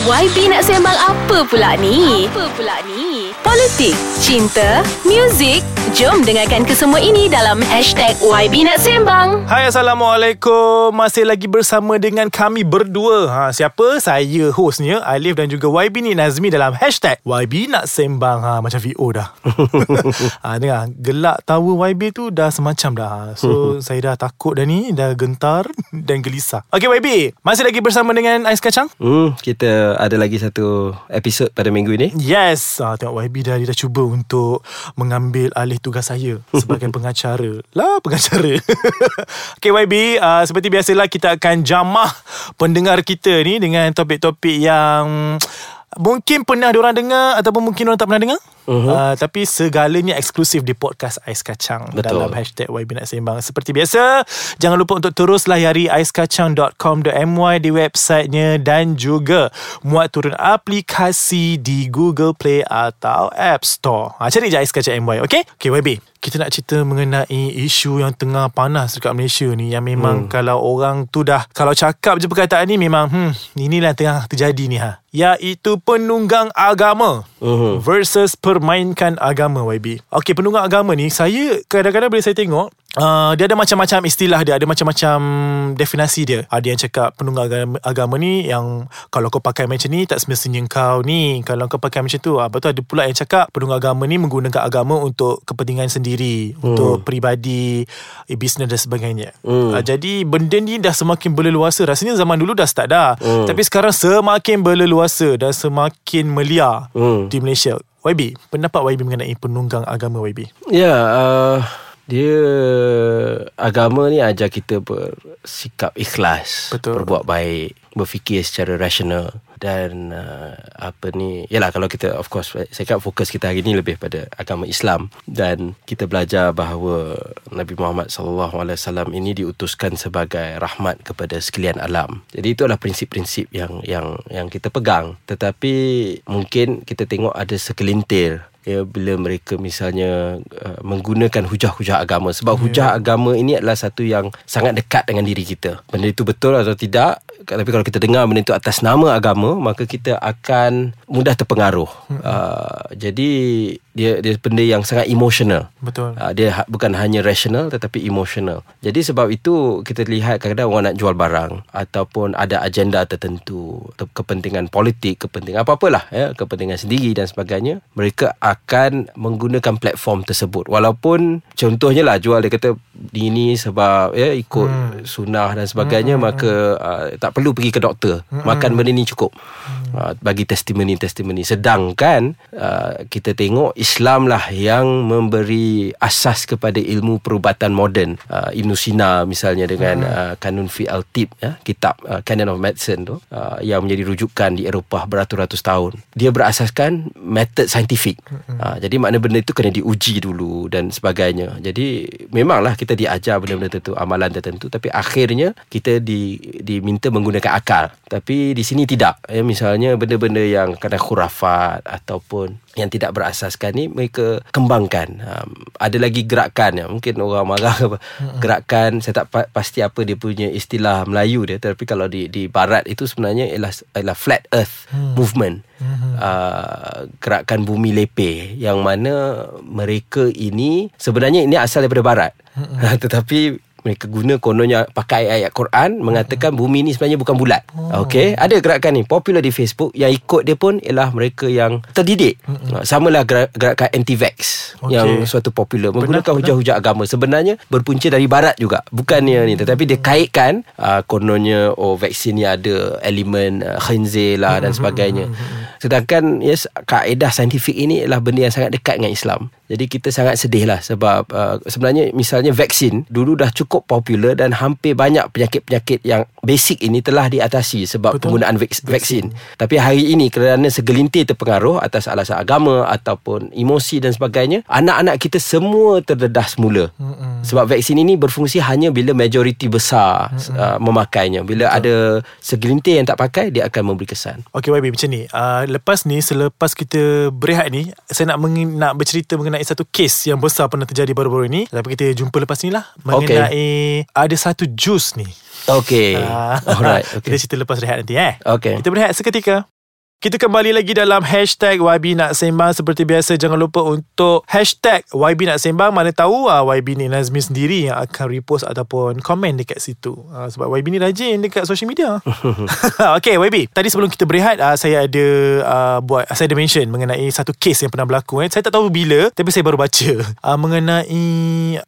YB nak sembang apa pula ni? Apa pula ni? Politik, cinta, muzik, jom dengarkan kesemua ini dalam hashtag YB nak sembang. Hai Assalamualaikum Masih lagi bersama dengan kami berdua ha, Siapa? Saya hostnya Alif dan juga YB ni Nazmi dalam hashtag YB nak sembang ha, Macam VO dah ha, Dengar Gelak tawa YB tu dah semacam dah. So saya dah takut dah ni Dah gentar dan gelisah Okay YB Masih lagi bersama dengan Ais Kacang? Hmm, kita ada lagi satu episod pada minggu ini. Yes. Ha, Tengok YB dah Dia dah cuba untuk Mengambil alih tugas saya Sebagai pengacara. Lah pengacara. Okay YB uh, Seperti biasalah Kita akan jamah Pendengar kita ni Dengan topik-topik yang Mungkin pernah diorang dengar Ataupun mungkin diorang tak pernah dengar uh-huh. uh, Tapi segalanya eksklusif Di podcast Ais Kacang Betul. Dalam hashtag YB Nak Sembang Seperti biasa Jangan lupa untuk terus layari aiskacang.com.my Di websitenya Dan juga Muat turun aplikasi Di Google Play Atau App Store ha, Cari je Ais Kacang MY Okay Okay YB kita nak cerita mengenai isu yang tengah panas dekat Malaysia ni yang memang hmm. kalau orang tu dah kalau cakap je perkataan ni memang hmm inilah yang tengah terjadi ni ha iaitu penunggang agama uh-huh. versus permainkan agama YB. Okey penunggang agama ni saya kadang-kadang bila saya tengok Uh, dia ada macam-macam istilah dia Ada macam-macam definasi dia Ada yang cakap penunggang agama, agama ni Yang kalau kau pakai macam ni Tak semestinya kau ni Kalau kau pakai macam tu uh, Lepas tu ada pula yang cakap Penunggang agama ni Menggunakan agama untuk kepentingan sendiri hmm. Untuk peribadi eh, Bisnes dan sebagainya hmm. uh, Jadi benda ni dah semakin berleluasa Rasanya zaman dulu dah start dah hmm. Tapi sekarang semakin berleluasa Dan semakin melia hmm. Di Malaysia YB Pendapat YB mengenai penunggang agama YB Ya, uh, dia agama ni ajar kita bersikap ikhlas, Betul. berbuat baik, berfikir secara rasional dan uh, apa ni yalah kalau kita of course saya kat fokus kita hari ni lebih pada agama Islam dan kita belajar bahawa Nabi Muhammad sallallahu alaihi wasallam ini diutuskan sebagai rahmat kepada sekalian alam. Jadi itu adalah prinsip-prinsip yang yang yang kita pegang. Tetapi mungkin kita tengok ada sekelintir ya bila mereka misalnya uh, menggunakan hujah-hujah agama sebab yeah. hujah agama ini adalah satu yang sangat dekat dengan diri kita. Benda itu betul atau tidak tapi kalau kita dengar benda itu atas nama agama maka kita akan mudah terpengaruh. Mm-hmm. Uh, jadi dia dia benda yang sangat emotional. Betul. Uh, dia ha, bukan hanya rational tetapi emotional. Jadi sebab itu kita lihat kadang-kadang orang nak jual barang ataupun ada agenda tertentu, atau kepentingan politik, kepentingan apa-apalah ya, kepentingan sendiri dan sebagainya, mereka akan menggunakan platform tersebut. Walaupun contohnya lah jual dia kata ini sebab ya ikut hmm. sunnah dan sebagainya hmm. maka uh, tak perlu pergi ke doktor. Hmm. Makan benda ni cukup. Hmm. Uh, bagi testimoni-testimoni. Sedangkan uh, kita tengok Islam lah yang memberi asas kepada ilmu perubatan moden. Uh, Ibn Sina misalnya dengan hmm. uh, Kanun fi al-Tib ya, kitab uh, Canon of Medicine tu uh, yang menjadi rujukan di Eropah beratus-ratus tahun. Dia berasaskan metod saintifik. Hmm. Uh, jadi makna benda itu kena diuji dulu dan sebagainya. Jadi memanglah kita diajar benda-benda tertentu, amalan tertentu tapi akhirnya kita di diminta menggunakan akal. Tapi di sini tidak. Ya, misalnya benda-benda yang kadang khurafat ataupun yang tidak berasaskan ni mereka kembangkan. Um, ada lagi gerakan ya. Mungkin orang marah apa. Gerakan saya tak pa- pasti apa dia punya istilah Melayu dia tapi kalau di di barat itu sebenarnya ialah ialah flat earth hmm. movement. Uh, gerakan bumi lepeh yang mana mereka ini sebenarnya ini asal daripada barat. Tetapi mereka guna kononnya pakai ayat Quran mengatakan bumi ni sebenarnya bukan bulat. Oh. Okey, ada gerakan ni popular di Facebook yang ikut dia pun ialah mereka yang terdidik. Mm-hmm. Samalah gerakan anti-vax okay. yang suatu popular menggunakan hujah-hujah agama sebenarnya berpunca dari barat juga. Bukannya ni tetapi dia kaitkan uh, kononnya oh vaksin ni ada elemen uh, khinzir lah dan sebagainya. Sedangkan yes kaedah saintifik ini adalah benda yang sangat dekat dengan Islam. Jadi kita sangat sedih lah sebab uh, sebenarnya misalnya vaksin dulu dah cukup popular dan hampir banyak penyakit-penyakit yang basic ini telah diatasi sebab Betul. penggunaan vaks- vaksin. Tapi hari ini kerana segelintir terpengaruh atas alasan agama ataupun emosi dan sebagainya, anak-anak kita semua terdedah semula. Mm-mm. Sebab vaksin ini berfungsi hanya bila majoriti besar uh, memakainya. Bila Betul. ada segelintir yang tak pakai, dia akan memberi kesan. Okey YB macam ni. Uh, lepas ni selepas kita berehat ni, saya nak meng- nak bercerita mengenai satu kes yang besar pernah terjadi baru-baru ini. Tapi kita jumpa lepas ni lah. Mengenai okay. ada satu jus ni. Okay. Uh, Alright. Okay. Kita cerita lepas rehat nanti eh. Okay. Kita berehat seketika. Kita kembali lagi dalam Hashtag YB Nak Sembang. Seperti biasa Jangan lupa untuk Hashtag YB Nak Sembang. Mana tahu uh, YB ni Nazmi sendiri Yang akan repost Ataupun komen dekat situ. Uh, Sebab YB ni rajin Dekat social media. Okay YB Tadi sebelum kita berehat uh, Saya ada uh, Buat Saya ada mention Mengenai satu kes Yang pernah berlaku eh. Saya tak tahu bila Tapi saya baru baca. Uh, Mengenai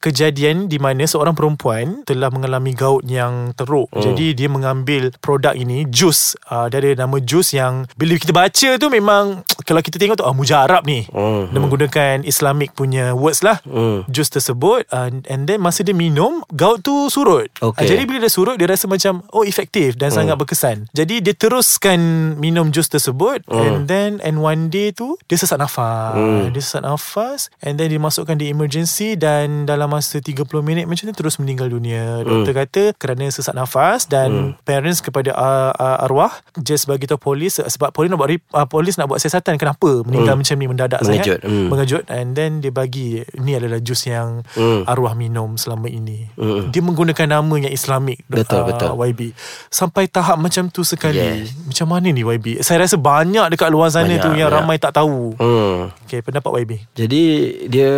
Kejadian Di mana seorang perempuan Telah mengalami gout Yang teruk. Hmm. Jadi dia mengambil Produk ini Jus. Uh, Dia ada nama jus yang Bila kita baca tu memang kalau kita tengok tu ah mujarab ni. Mm-hmm. Dia menggunakan Islamic punya words lah. Mm. Jus tersebut uh, and then masa dia minum gout tu surut. Okay. Uh, jadi bila dia surut dia rasa macam oh efektif dan mm. sangat berkesan. Jadi dia teruskan minum jus tersebut mm. and then and one day tu dia sesak nafas. Mm. Dia sesak nafas and then dimasukkan di emergency dan dalam masa 30 minit macam tu terus meninggal dunia. Doktor mm. kata kerana sesak nafas dan mm. parents kepada uh, uh, arwah just bagi tahu polis sebab polis nak buat uh, polis nak buat siasatan kenapa meninggal hmm. macam ni mendadak mengejut. sangat hmm. mengejut and then dia bagi ni adalah jus yang hmm. arwah minum selama ini hmm. dia menggunakan nama yang islamik betul uh, betul YB sampai tahap macam tu sekali yes. macam mana ni YB saya rasa banyak dekat luar sana banyak, tu yang banyak. ramai tak tahu hmm. okey pendapat YB jadi dia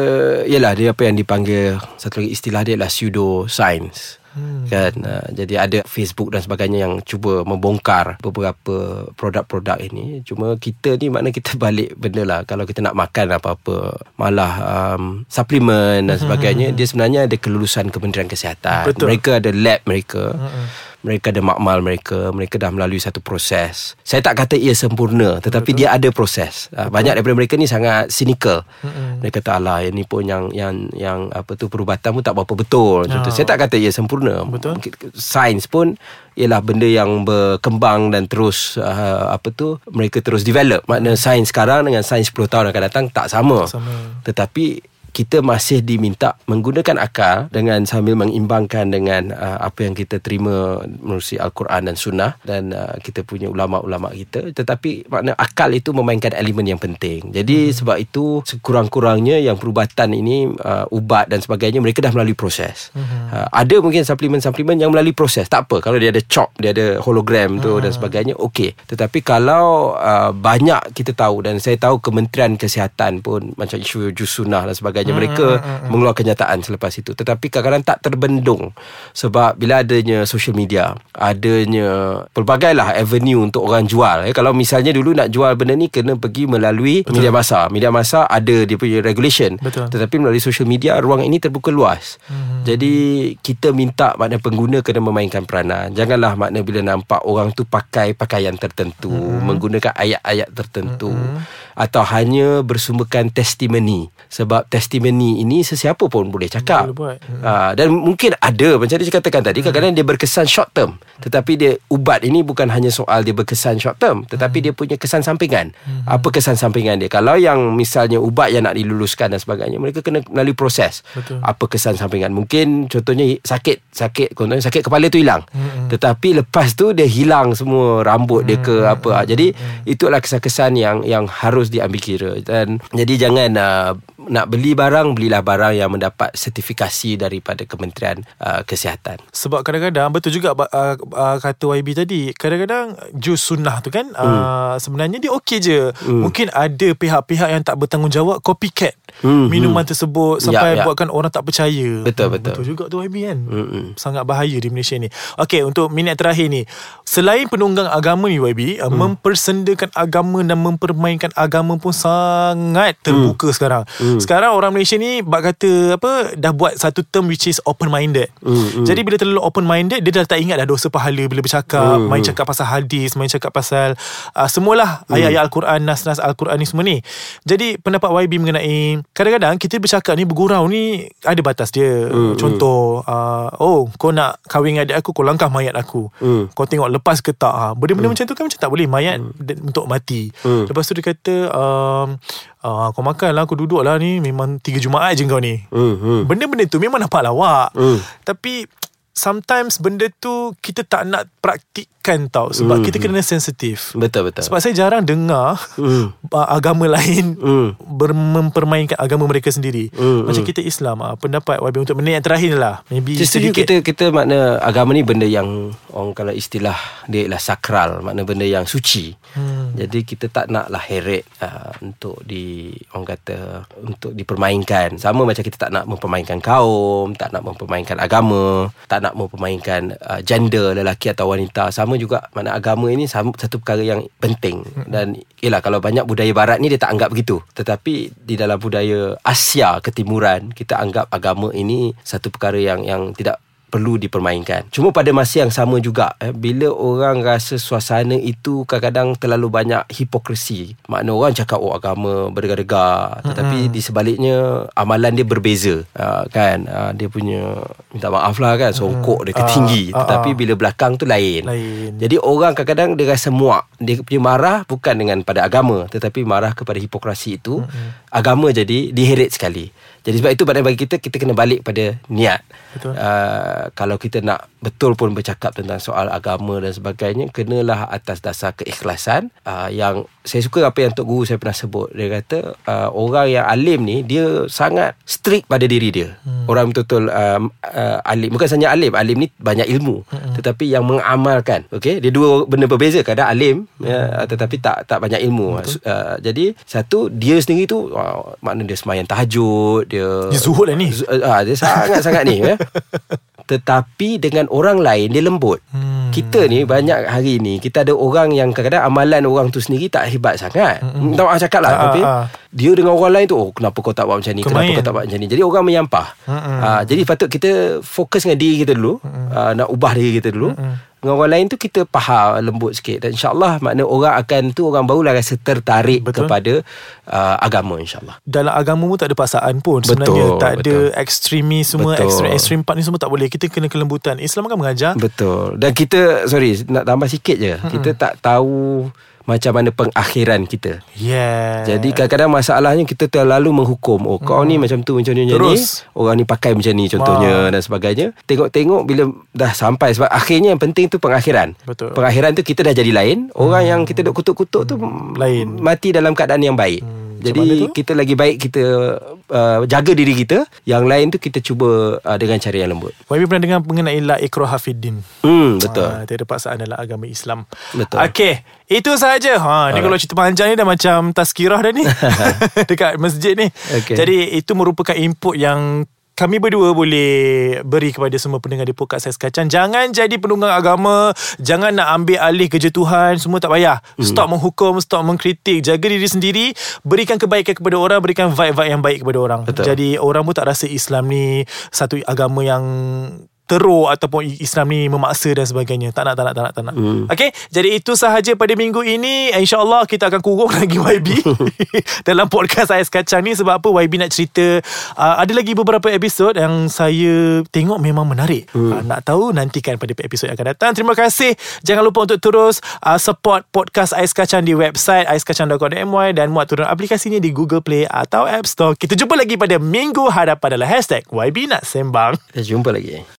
yalah dia apa yang dipanggil satu lagi istilah dia adalah pseudo science Hmm. kan uh, jadi ada Facebook dan sebagainya yang cuba membongkar beberapa produk-produk ini cuma kita ni makna kita balik benda lah kalau kita nak makan apa-apa malah um, suplemen dan hmm. sebagainya hmm. dia sebenarnya ada kelulusan Kementerian Kesihatan Betul. mereka ada lab mereka hmm mereka ada makmal mereka mereka dah melalui satu proses saya tak kata ia sempurna tetapi Betul. dia ada proses ah, Betul. banyak daripada mereka ni sangat cynical mm-hmm. mereka kata alah ini pun yang yang yang apa tu perubatan pun tak berapa betul contoh oh. saya tak kata ia sempurna Betul. sains pun ialah benda yang berkembang dan terus uh, apa tu mereka terus develop makna sains sekarang dengan sains 10 tahun akan datang tak sama, tak sama. tetapi kita masih diminta menggunakan akal dengan sambil mengimbangkan dengan uh, apa yang kita terima melalui Al-Quran dan Sunnah dan uh, kita punya ulama-ulama kita tetapi makna akal itu memainkan elemen yang penting jadi hmm. sebab itu sekurang-kurangnya yang perubatan ini uh, ubat dan sebagainya mereka dah melalui proses hmm. uh, ada mungkin suplemen-suplemen yang melalui proses tak apa kalau dia ada chop dia ada hologram tu hmm. dan sebagainya okey tetapi kalau uh, banyak kita tahu dan saya tahu Kementerian Kesihatan pun macam isu jus sunnah dan sebagainya sebagainya mereka hmm, hmm, hmm. mengeluarkan kenyataan selepas itu tetapi kadang-kadang tak terbendung sebab bila adanya social media adanya pelbagai lah avenue untuk orang jual eh, kalau misalnya dulu nak jual benda ni kena pergi melalui Betul. media masa media masa ada dia punya regulation Betul. tetapi melalui social media ruang ini terbuka luas hmm. jadi kita minta makna pengguna kena memainkan peranan janganlah makna bila nampak orang tu pakai pakaian tertentu hmm. menggunakan ayat-ayat tertentu hmm. atau hanya bersumberkan testimoni sebab testimoni testimoni ini sesiapa pun boleh cakap. Boleh buat. Uh, dan mungkin ada macam dia katakan tadi hmm. kadang-kadang dia berkesan short term tetapi dia ubat ini bukan hanya soal dia berkesan short term tetapi hmm. dia punya kesan sampingan. Hmm. Apa kesan sampingan dia? Kalau yang misalnya ubat yang nak diluluskan dan sebagainya mereka kena melalui proses. Betul. Apa kesan sampingan? Mungkin contohnya sakit sakit contohnya sakit kepala tu hilang. Hmm. Tetapi lepas tu dia hilang semua rambut hmm. dia ke hmm. apa. Jadi hmm. itulah kesan-kesan yang yang harus diambil kira dan jadi jangan uh, nak beli barang belilah barang yang mendapat sertifikasi daripada Kementerian uh, Kesihatan. Sebab kadang-kadang betul juga uh, uh, kata YB tadi, kadang-kadang jus sunnah tu kan hmm. uh, sebenarnya dia okey je. Hmm. Mungkin ada pihak-pihak yang tak bertanggungjawab copycat hmm. minuman hmm. tersebut sampai ya, ya. buatkan orang tak percaya. Betul betul. Betul juga tu YB kan. Hmm. Sangat bahaya di Malaysia ni. Okey, untuk minit terakhir ni. Selain penunggang agama ni YB, hmm. mempersendakan agama dan mempermainkan agama pun sangat terbuka hmm. sekarang. Hmm. Sekarang orang Malaysia ni bak kata apa dah buat satu term which is open minded. Mm, mm. Jadi bila terlalu open minded dia dah tak ingat dah dosa pahala bila bercakap, mm, main cakap pasal hadis, main cakap pasal uh, semualah mm. ayat-ayat al-Quran, nas-nas al-Quran ni semua ni. Jadi pendapat YB mengenai kadang-kadang kita bercakap ni bergurau ni ada batas dia. Mm, Contoh uh, oh kau nak kahwin dengan adik aku kau langkah mayat aku. Mm. Kau tengok lepas ke tak ha. Benda-benda mm. macam tu kan macam tak boleh mayat mm. untuk mati. Mm. Lepas tu dia kata um, uh, kau makan lah aku duduk lah ni memang tiga Jumaat je kau ni. Hmm, hmm. Benda-benda tu memang nampak lawak. Hmm. Tapi sometimes benda tu kita tak nak praktik elakkan tau sebab kita kena sensitif. Betul betul. Sebab saya jarang dengar uh, agama lain ber- mempermainkan agama mereka sendiri. Hmm, Macam kita Islam ah, pendapat YB untuk minit yang terakhir lah. Maybe setuju sedikit kita kita makna agama ni benda yang orang kalau istilah dia ialah sakral, makna benda yang suci. Hmm. Jadi kita tak naklah heret uh, untuk di orang kata untuk dipermainkan. Sama macam kita tak nak mempermainkan kaum, tak nak mempermainkan agama, tak nak mempermainkan uh, gender lelaki atau wanita. Sama juga makna agama ini satu perkara yang penting dan ialah kalau banyak budaya barat ni dia tak anggap begitu. Tetapi di dalam budaya Asia ketimuran kita anggap agama ini satu perkara yang yang tidak perlu dipermainkan. Cuma pada masa yang sama juga eh, bila orang rasa suasana itu kadang-kadang terlalu banyak hipokrisi. Makna orang cakap oh agama berdegar-degar tetapi di sebaliknya amalan dia berbeza. Uh, kan uh, dia punya minta maaf lah kan songkok dia ketinggi Ah, ah, tetapi ah. bila belakang tu lain. Lain. Jadi orang kadang-kadang dia rasa muak. Dia punya marah bukan dengan pada agama tetapi marah kepada hipokrasi itu. Mm-hmm. Agama jadi diheret sekali. Jadi sebab itu pada bagi kita kita kena balik pada niat. Betul. Uh, kalau kita nak betul pun bercakap tentang soal agama dan sebagainya kenalah atas dasar keikhlasan uh, yang saya suka apa yang Tok Guru saya pernah sebut. Dia kata uh, orang yang alim ni dia sangat strict pada diri dia. Hmm. Orang betul-betul um, uh, alim bukan saja alim, alim ni banyak ilmu hmm. tetapi yang mengamalkan. Okey, dia dua benda berbeza. Kadang alim hmm. ya, tetapi tak tak banyak ilmu. Uh, jadi satu dia sendiri tu uh, makna dia semayang tahajud, dia Dia zuhud lah ni. Ah, dia sangat-sangat ni ya. Tetapi dengan orang lain dia lembut. Hmm. Kita ni banyak hari ni kita ada orang yang kadang-kadang amalan orang tu sendiri tak hebat sangat. Hmm. Tak maaf cakap lah Ah, tapi ah. dia dengan orang lain tu oh kenapa kau tak buat macam ni? Kau kenapa kau tak buat macam ni? Jadi orang menyampah. Mm-mm. Ah, jadi patut kita fokus dengan diri kita dulu. Ah, nak ubah diri kita dulu. Dengan orang lain tu kita faham lembut sikit dan insyaallah makna orang akan tu orang barulah rasa tertarik Betul. kepada uh, agama insyaallah. dalam agama pun tak ada paksaan pun Betul, sebenarnya tak ada betul. ekstremis semua Betul. ekstrim ekstrim part ni semua tak boleh kita kena kelembutan Islam kan mengajar Betul. Dan kita sorry nak tambah sikit je. Hmm. Kita tak tahu macam mana pengakhiran kita. yeah Jadi kadang-kadang masalahnya kita terlalu menghukum. Oh kau ni macam tu macam ni macam ni. Orang ni pakai macam ni contohnya dan sebagainya. Tengok-tengok bila dah sampai sebab akhirnya yang penting tu pengakhiran. Betul. Pengakhiran tu kita dah jadi lain. Orang yang kita duk kutuk-kutuk tu Lain. mati dalam keadaan yang baik. Mana Jadi kita lagi baik kita uh, jaga diri kita. Yang lain tu kita cuba uh, dengan cara yang lembut. YB pernah dengar mengenai la ikrah hafiddin Hmm betul. Ha, tiada paksaan dalam agama Islam. Betul. Okey, itu sahaja. Ha, ni kalau cerita panjang ni dah macam tazkirah dah ni. Dekat masjid ni. Okey. Jadi itu merupakan input yang kami berdua boleh beri kepada semua pendengar di podcast Ais Kacang. Jangan jadi penunggang agama. Jangan nak ambil alih kerja Tuhan. Semua tak payah. Stop menghukum, stop mengkritik. Jaga diri sendiri. Berikan kebaikan kepada orang. Berikan vibe-vibe yang baik kepada orang. Betul. Jadi orang pun tak rasa Islam ni satu agama yang teruk ataupun Islam ni memaksa dan sebagainya. Tak nak, tak nak, tak nak, tak nak. Hmm. Okay, jadi itu sahaja pada minggu ini. InsyaAllah kita akan kurung lagi YB dalam podcast Ais Kacang ni. Sebab apa YB nak cerita. Uh, ada lagi beberapa episod yang saya tengok memang menarik. Hmm. Uh, nak tahu nantikan pada episod yang akan datang. Terima kasih. Jangan lupa untuk terus uh, support podcast Ais Kacang di website aiskacang.com.my dan muat turun aplikasinya di Google Play atau App Store. Kita jumpa lagi pada minggu hadapan dalam hashtag YB Nak Sembang. Kita jumpa lagi.